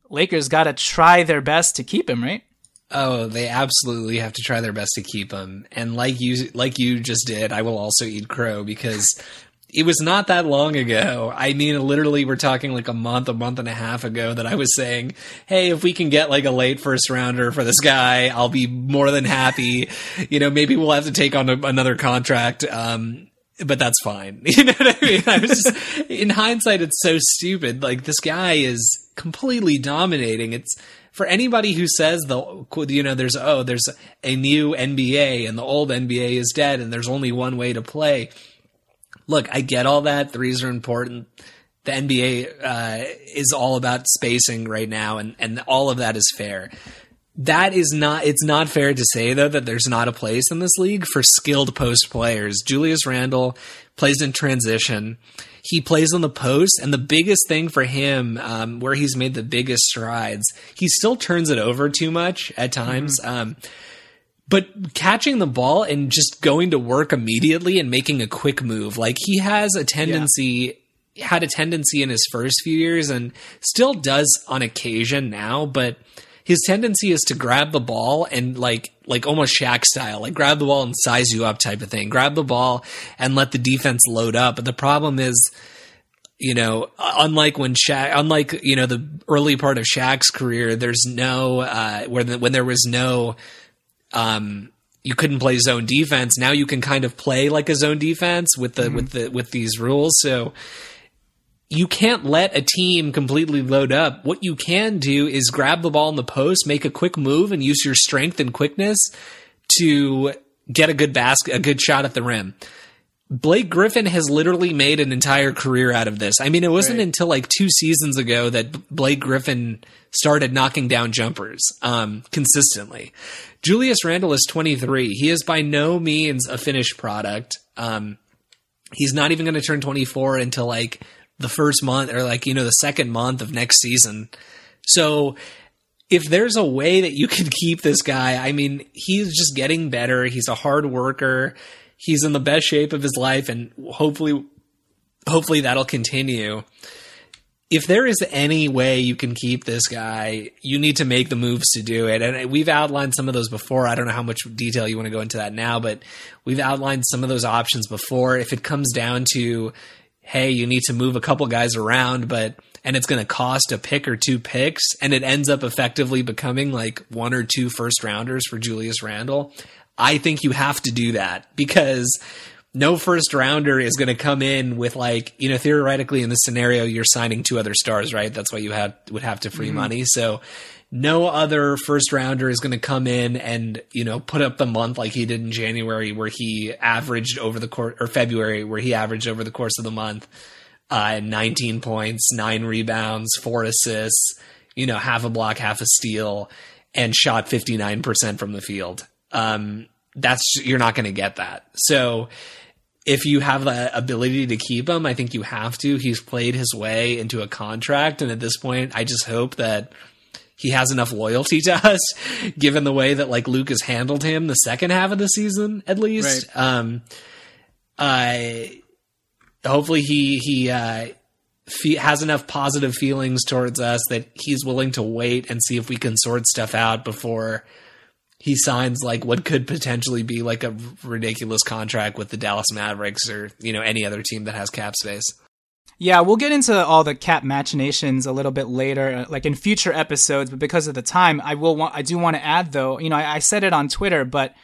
Lakers got to try their best to keep him, right? Oh, they absolutely have to try their best to keep him. And like you, like you just did, I will also eat crow because [laughs] it was not that long ago. I mean, literally, we're talking like a month, a month and a half ago that I was saying, Hey, if we can get like a late first rounder for this guy, I'll be more than happy. You know, maybe we'll have to take on a, another contract. Um, but that's fine. [laughs] You know what I mean? I was just, in hindsight, it's so stupid. Like this guy is completely dominating. It's for anybody who says the you know there's oh there's a new NBA and the old NBA is dead and there's only one way to play. Look, I get all that. Threes are important. The NBA uh, is all about spacing right now, and and all of that is fair. That is not. It's not fair to say though that there's not a place in this league for skilled post players. Julius Randle plays in transition he plays on the post, and the biggest thing for him, um, where he's made the biggest strides, he still turns it over too much at times. Mm-hmm. Um, but catching the ball and just going to work immediately and making a quick move, like he has a tendency. Yeah. Had a tendency in his first few years and still does on occasion now, but his tendency is to grab the ball and like like almost Shaq style, like grab the ball and size you up type of thing. Grab the ball and let the defense load up. But the problem is, you know, unlike when Shaq, unlike you know the early part of Shaq's career, there's no uh, where the, when there was no um you couldn't play zone defense. Now you can kind of play like a zone defense with the mm-hmm. with the with these rules. So you can't let a team completely load up. What you can do is grab the ball in the post, make a quick move, and use your strength and quickness to get a good basket, a good shot at the rim. Blake Griffin has literally made an entire career out of this. I mean, it wasn't right. until like two seasons ago that Blake Griffin started knocking down jumpers um, consistently. Julius Randle is 23. He is by no means a finished product. Um, he's not even going to turn 24 until like the first month or like, you know, the second month of next season. So if there's a way that you [laughs] can keep this guy, I mean, he's just getting better. He's a hard worker. He's in the best shape of his life and hopefully hopefully that'll continue. If there is any way you can keep this guy, you need to make the moves to do it. And we've outlined some of those before. I don't know how much detail you want to go into that now, but we've outlined some of those options before. If it comes down to hey, you need to move a couple guys around, but and it's going to cost a pick or two picks, and it ends up effectively becoming like one or two first rounders for Julius Randle. I think you have to do that because no first rounder is going to come in with like you know theoretically in this scenario you're signing two other stars right that's why you have would have to free mm-hmm. money so no other first rounder is going to come in and you know put up the month like he did in January, where he averaged over the course or February, where he averaged over the course of the month uh, 19 points, nine rebounds, four assists, you know, half a block, half a steal, and shot 59% from the field. Um, that's you're not going to get that. So if you have the ability to keep him, I think you have to. He's played his way into a contract, and at this point, I just hope that he has enough loyalty to us, given the way that like Luke has handled him the second half of the season, at least. Right. Um, I hopefully he he uh, fe- has enough positive feelings towards us that he's willing to wait and see if we can sort stuff out before he signs like what could potentially be like a ridiculous contract with the Dallas Mavericks or you know any other team that has cap space. Yeah, we'll get into all the cap machinations a little bit later, uh, like in future episodes. But because of the time, I will want, I do want to add though. You know, I, I said it on Twitter, but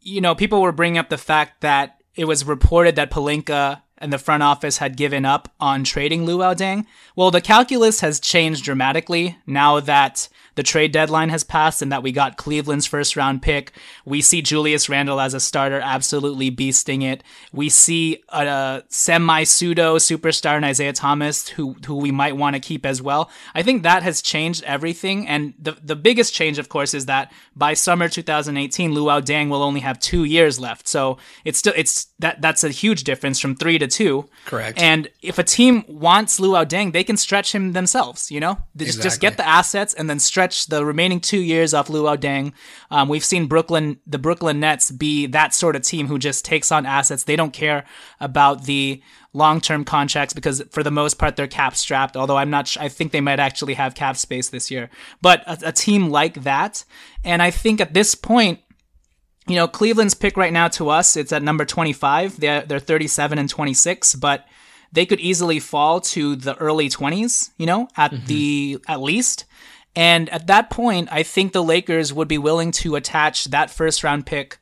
you know, people were bringing up the fact that it was reported that Pelinka and the front office had given up on trading Luol Deng. Well, the calculus has changed dramatically now that the trade deadline has passed and that we got Cleveland's first round pick. We see Julius Randle as a starter absolutely beasting it. We see a, semi pseudo superstar in Isaiah Thomas who who we might want to keep as well. I think that has changed everything and the the biggest change of course is that by summer 2018 Luol Deng will only have 2 years left. So it's still it's that that's a huge difference from 3 to 2. Correct. And if a team wants Luol Deng, they can stretch him themselves, you know? Exactly. Just get the assets and then stretch stretch the remaining two years off Luol Deng. Um, we've seen Brooklyn, the Brooklyn Nets, be that sort of team who just takes on assets. They don't care about the long-term contracts because for the most part they're cap strapped. Although I'm not, sh- I think they might actually have cap space this year. But a, a team like that, and I think at this point you know, Cleveland's pick right now to us, it's at number 25. They're, they're 37 and 26, but they could easily fall to the early 20s, you know, at mm-hmm. the, at least. And at that point, I think the Lakers would be willing to attach that first round pick.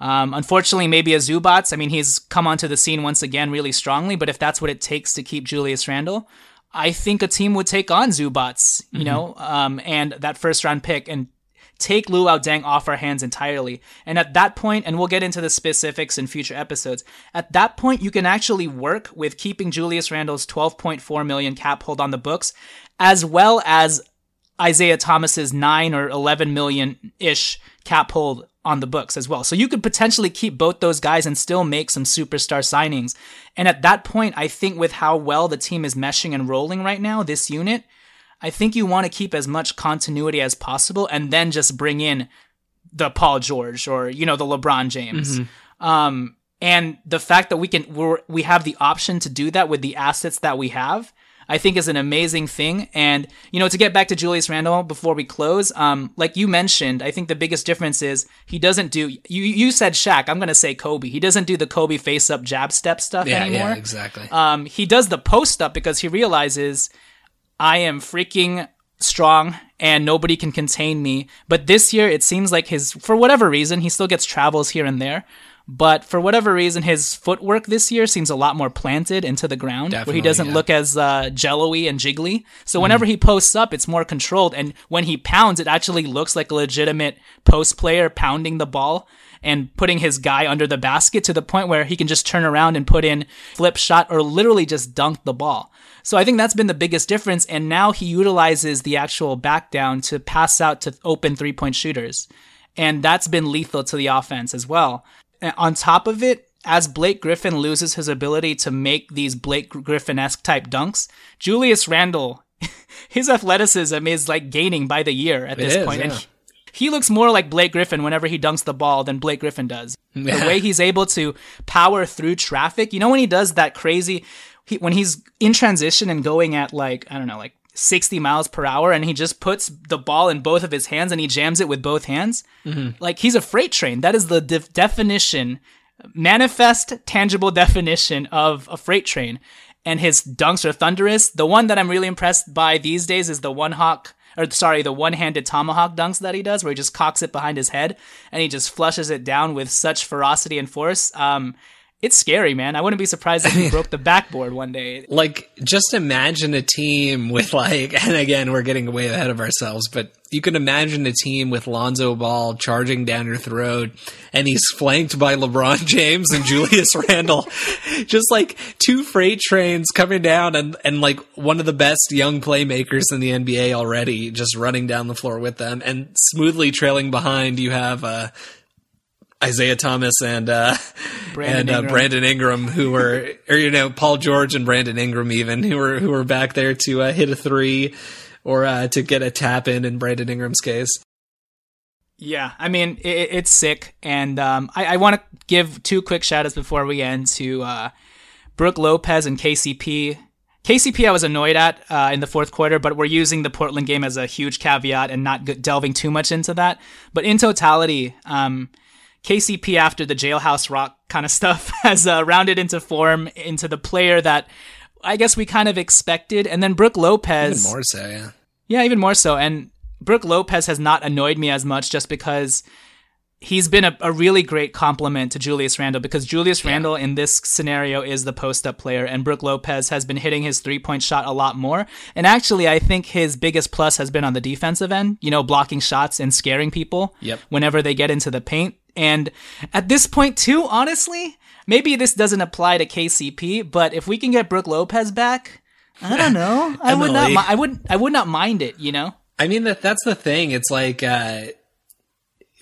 Um, unfortunately, maybe a Zubac. I mean, he's come onto the scene once again really strongly, but if that's what it takes to keep Julius Randle, I think a team would take on Zubac, you Mm-hmm. know, um, and that first round pick and take Luol Deng off our hands entirely. And at that point, and we'll get into the specifics in future episodes, at that point, you can actually work with keeping Julius Randle's 12.4 million cap hold on the books, as well as Isaiah Thomas's 9 or 11 million ish cap hold on the books as well. So you could potentially keep both those guys and still make some superstar signings. And at that point, I think with how well the team is meshing and rolling right now, this unit, I think you want to keep as much continuity as possible and then just bring in the Paul George or, you know, the LeBron James. Um, and the fact that we can, we're, we have the option to do that with the assets that we have, I think is an amazing thing. And, you know, to get back to Julius Randle before we close, um, like you mentioned, I think the biggest difference is he doesn't do, you, you said Shaq, I'm going to say Kobe. He doesn't do the Kobe face up jab step stuff Yeah, anymore. yeah, exactly. Um, he does the post up because he realizes I am freaking strong and nobody can contain me. But this year, it seems like his, for whatever reason, he still gets travels here and there. But for whatever reason, his footwork this year seems a lot more planted into the ground, where he doesn't yeah. look as uh, jello-y and jiggly. So whenever he posts up, it's more controlled, and when he pounds, it actually looks like a legitimate post player pounding the ball and putting his guy under the basket to the point where he can just turn around and put in flip shot or literally just dunk the ball. So I think that's been the biggest difference. And now he utilizes the actual back down to pass out to open three point shooters. And that's been lethal to the offense as well. On top of it, as Blake Griffin loses his ability to make these Blake Griffin esque type dunks, Julius Randle, [laughs] his athleticism is like gaining by the year at this is, point. And he, he looks more like Blake Griffin whenever he dunks the ball than Blake Griffin does. The way he's able to power through traffic, you know, when he does that crazy, he, when he's in transition and going at like, I don't know, like 60 miles per hour and he just puts the ball in both of his hands and he jams it with both hands. Like he's a freight train. That is the def- definition, manifest, tangible definition of a freight train. And his dunks are thunderous. The one that I'm really impressed by these days is the one hawk, or sorry, the one handed tomahawk dunks that he does, where he just cocks it behind his head and he just flushes it down with such ferocity and force. Um, it's scary, man. I wouldn't be surprised if he broke the backboard one day. like just imagine a team with like [laughs] and again we're getting way ahead of ourselves but you can imagine a team with Lonzo Ball charging down your throat and he's flanked by LeBron [laughs] James and Julius [laughs] Randle just like two freight trains coming down and and like one of the best young playmakers in the NBA already just running down the floor with them and smoothly trailing behind you have uh Isaiah Thomas and uh, [laughs] Brandon and uh, Ingram. Brandon Ingram, who were, [laughs] or you know, Paul George and Brandon Ingram, even who were who were back there to uh, hit a three or uh, to get a tap in in Brandon Ingram's case. Yeah, I mean it, it's sick, and um, I, I want to give two quick shout outs before we end to uh, Brook Lopez and KCP. KCP I was annoyed at uh, in the fourth quarter, but we're using the Portland game as a huge caveat and not g- delving too much into that. But in totality, um, KCP after the jailhouse rock kind of stuff [laughs] has uh, rounded into form into the player that I guess we kind of expected, and then Brook Lopez. Even more so, yeah. Yeah, even more so. And Brook Lopez has not annoyed me as much just because he's been a, a really great complement to Julius Randle because Julius Randle in this scenario is the post up player and Brook Lopez has been hitting his three point shot a lot more. And actually, I think his biggest plus has been on the defensive end, you know, blocking shots and scaring people Yep. whenever they get into the paint. And at this point, too, honestly, maybe this doesn't apply to KCP, but if we can get Brook Lopez back, I don't [laughs] know. I would not. I would. I would not mind it. You know. I mean that that's the thing. It's like uh,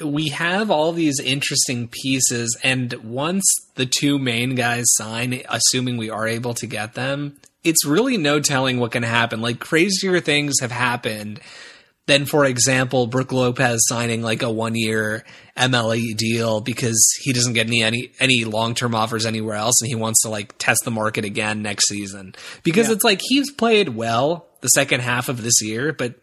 we have all these interesting pieces, and once the two main guys sign, assuming we are able to get them, it's really no telling what can happen. Like crazier things have happened than, for example, Brook Lopez signing like a one-year MLE deal because he doesn't get any any any long-term offers anywhere else, and he wants to like test the market again next season. Because it's like he's played well the second half of this year, but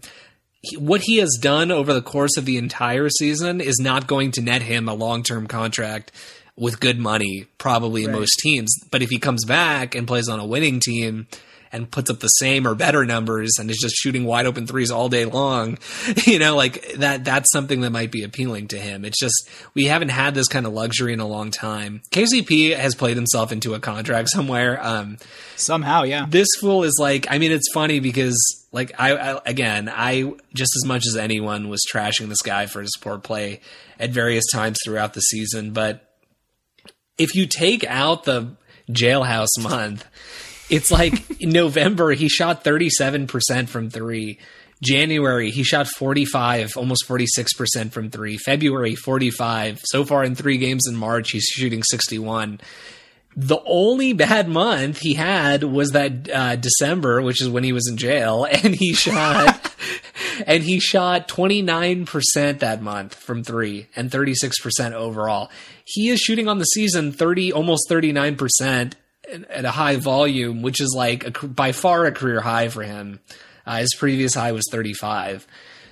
he- what he has done over the course of the entire season is not going to net him a long-term contract with good money, probably in most teams. But if he comes back and plays on a winning team and puts up the same or better numbers and is just shooting wide open threes all day long, [laughs] you know, like that, that's something that might be appealing to him. It's just, we haven't had this kind of luxury in a long time. KCP has played himself into a contract [laughs] somewhere. Um, Somehow, yeah. This fool is like, I mean, it's funny because like I, I, again i just as much as anyone was trashing this guy for his poor play at various times throughout the season but if you take out the jailhouse [laughs] month it's like in [laughs] november he shot 37% from three. January he shot 45 almost 46% from three. February 45 so far in three games in march he's shooting 61 the only bad month he had was that uh, December, which is when he was in jail, [laughs] and he shot [laughs] and he shot 29% that month from 3 and 36% overall. He is shooting on the season 30 almost 39% at a high volume, which is like a, by far a career high for him. Uh, his previous high was 35.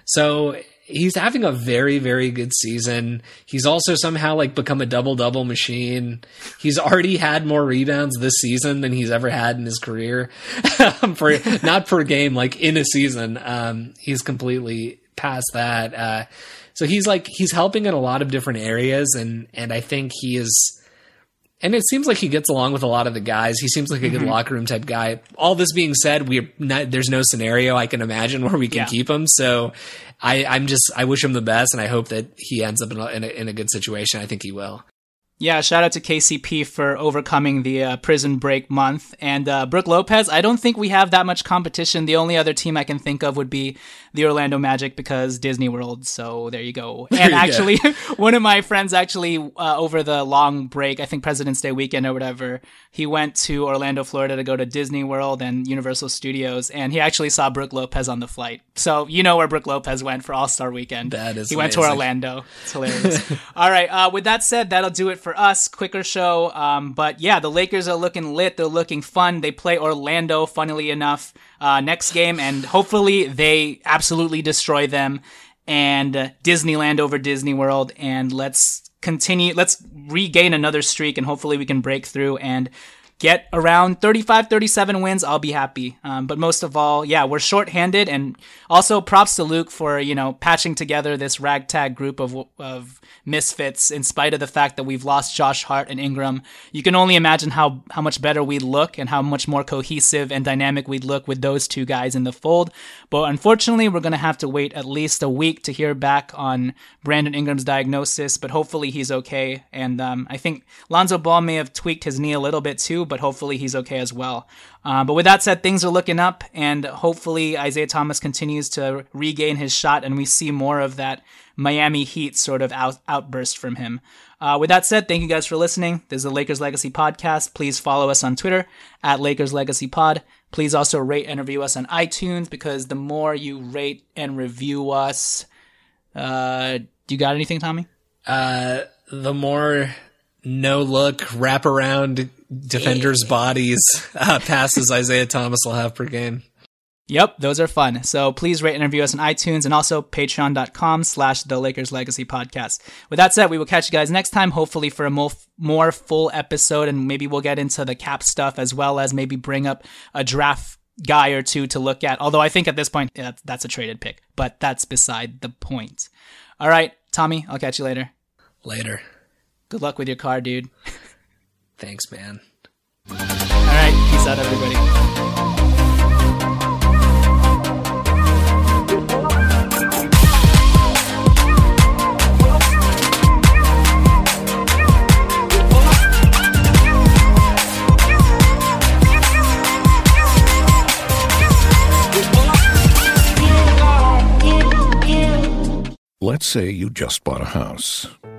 So he's having a very very good season. He's also somehow like become a double double machine. He's already had more rebounds this season than he's ever had in his career. [laughs] for not per game, like in a season. Um, he's completely past that. Uh, so he's like he's helping in a lot of different areas, and and I think he is. And it seems like he gets along with a lot of the guys. He seems like a good mm-hmm. locker room type guy. All this being said, we there's no scenario I can imagine where we can yeah. keep him. So I, I'm just I wish him the best, and I hope that he ends up in a, in a, in a good situation. I think he will. Yeah, shout out to KCP for overcoming the uh, prison break month. And uh, Brook Lopez, I don't think we have that much competition. The only other team I can think of would be the Orlando Magic because Disney World. So there you go. [laughs] And actually, [laughs] one of my friends actually uh, over the long break, I think President's Day weekend or whatever, he went to Orlando, Florida to go to Disney World and Universal Studios, and he actually saw Brook Lopez on the flight. So you know where Brook Lopez went for All Star Weekend. That is. He amazing. went to Orlando. It's hilarious. [laughs] All right. Uh, with that said, that'll do it for us. Quicker show. Um, but yeah, the Lakers are looking lit. They're looking fun. They play Orlando, funnily enough, uh, next game, and hopefully they absolutely destroy them. And uh, Disneyland over Disney World, and let's continue. Let's regain another streak, and hopefully we can break through and get around 35, 37 wins, I'll be happy. Um, but most of all, yeah, we're shorthanded, and also props to Luke for you know patching together this ragtag group of of misfits. In spite of the fact that we've lost Josh Hart and Ingram, you can only imagine how how much better we'd look and how much more cohesive and dynamic we'd look with those two guys in the fold. But unfortunately, we're gonna have to wait at least a week to hear back on Brandon Ingram's diagnosis. But hopefully, he's okay. And um, I think Lonzo Ball may have tweaked his knee a little bit too but hopefully he's okay as well. Uh, but with that said, things are looking up, and hopefully Isaiah Thomas continues to regain his shot, and we see more of that Miami Heat sort of out- outburst from him. Uh, with that said, thank you guys for listening. This is the Lakers Legacy Podcast. Please follow us on Twitter at Lakers Legacy Pod. Please also rate and review us on iTunes because the more you rate and review us, uh, do you got anything, Tommy? Uh, the more no look wrap around defenders' bodies uh, passes Isaiah Thomas will have per game. Yep, those are fun. So please rate and review us on iTunes and also patreon.com slash the Lakers Legacy Podcast. With that said, we will catch you guys next time, hopefully for a more, more full episode, and maybe we'll get into the cap stuff as well as maybe bring up a draft guy or two to look at. Although I think at this point, yeah, that's a traded pick, but that's beside the point. All right, Tommy, I'll catch you later. Later. Good luck with your car, dude. [laughs] Thanks, man. All right. Peace out, everybody. Let's say you just bought a house.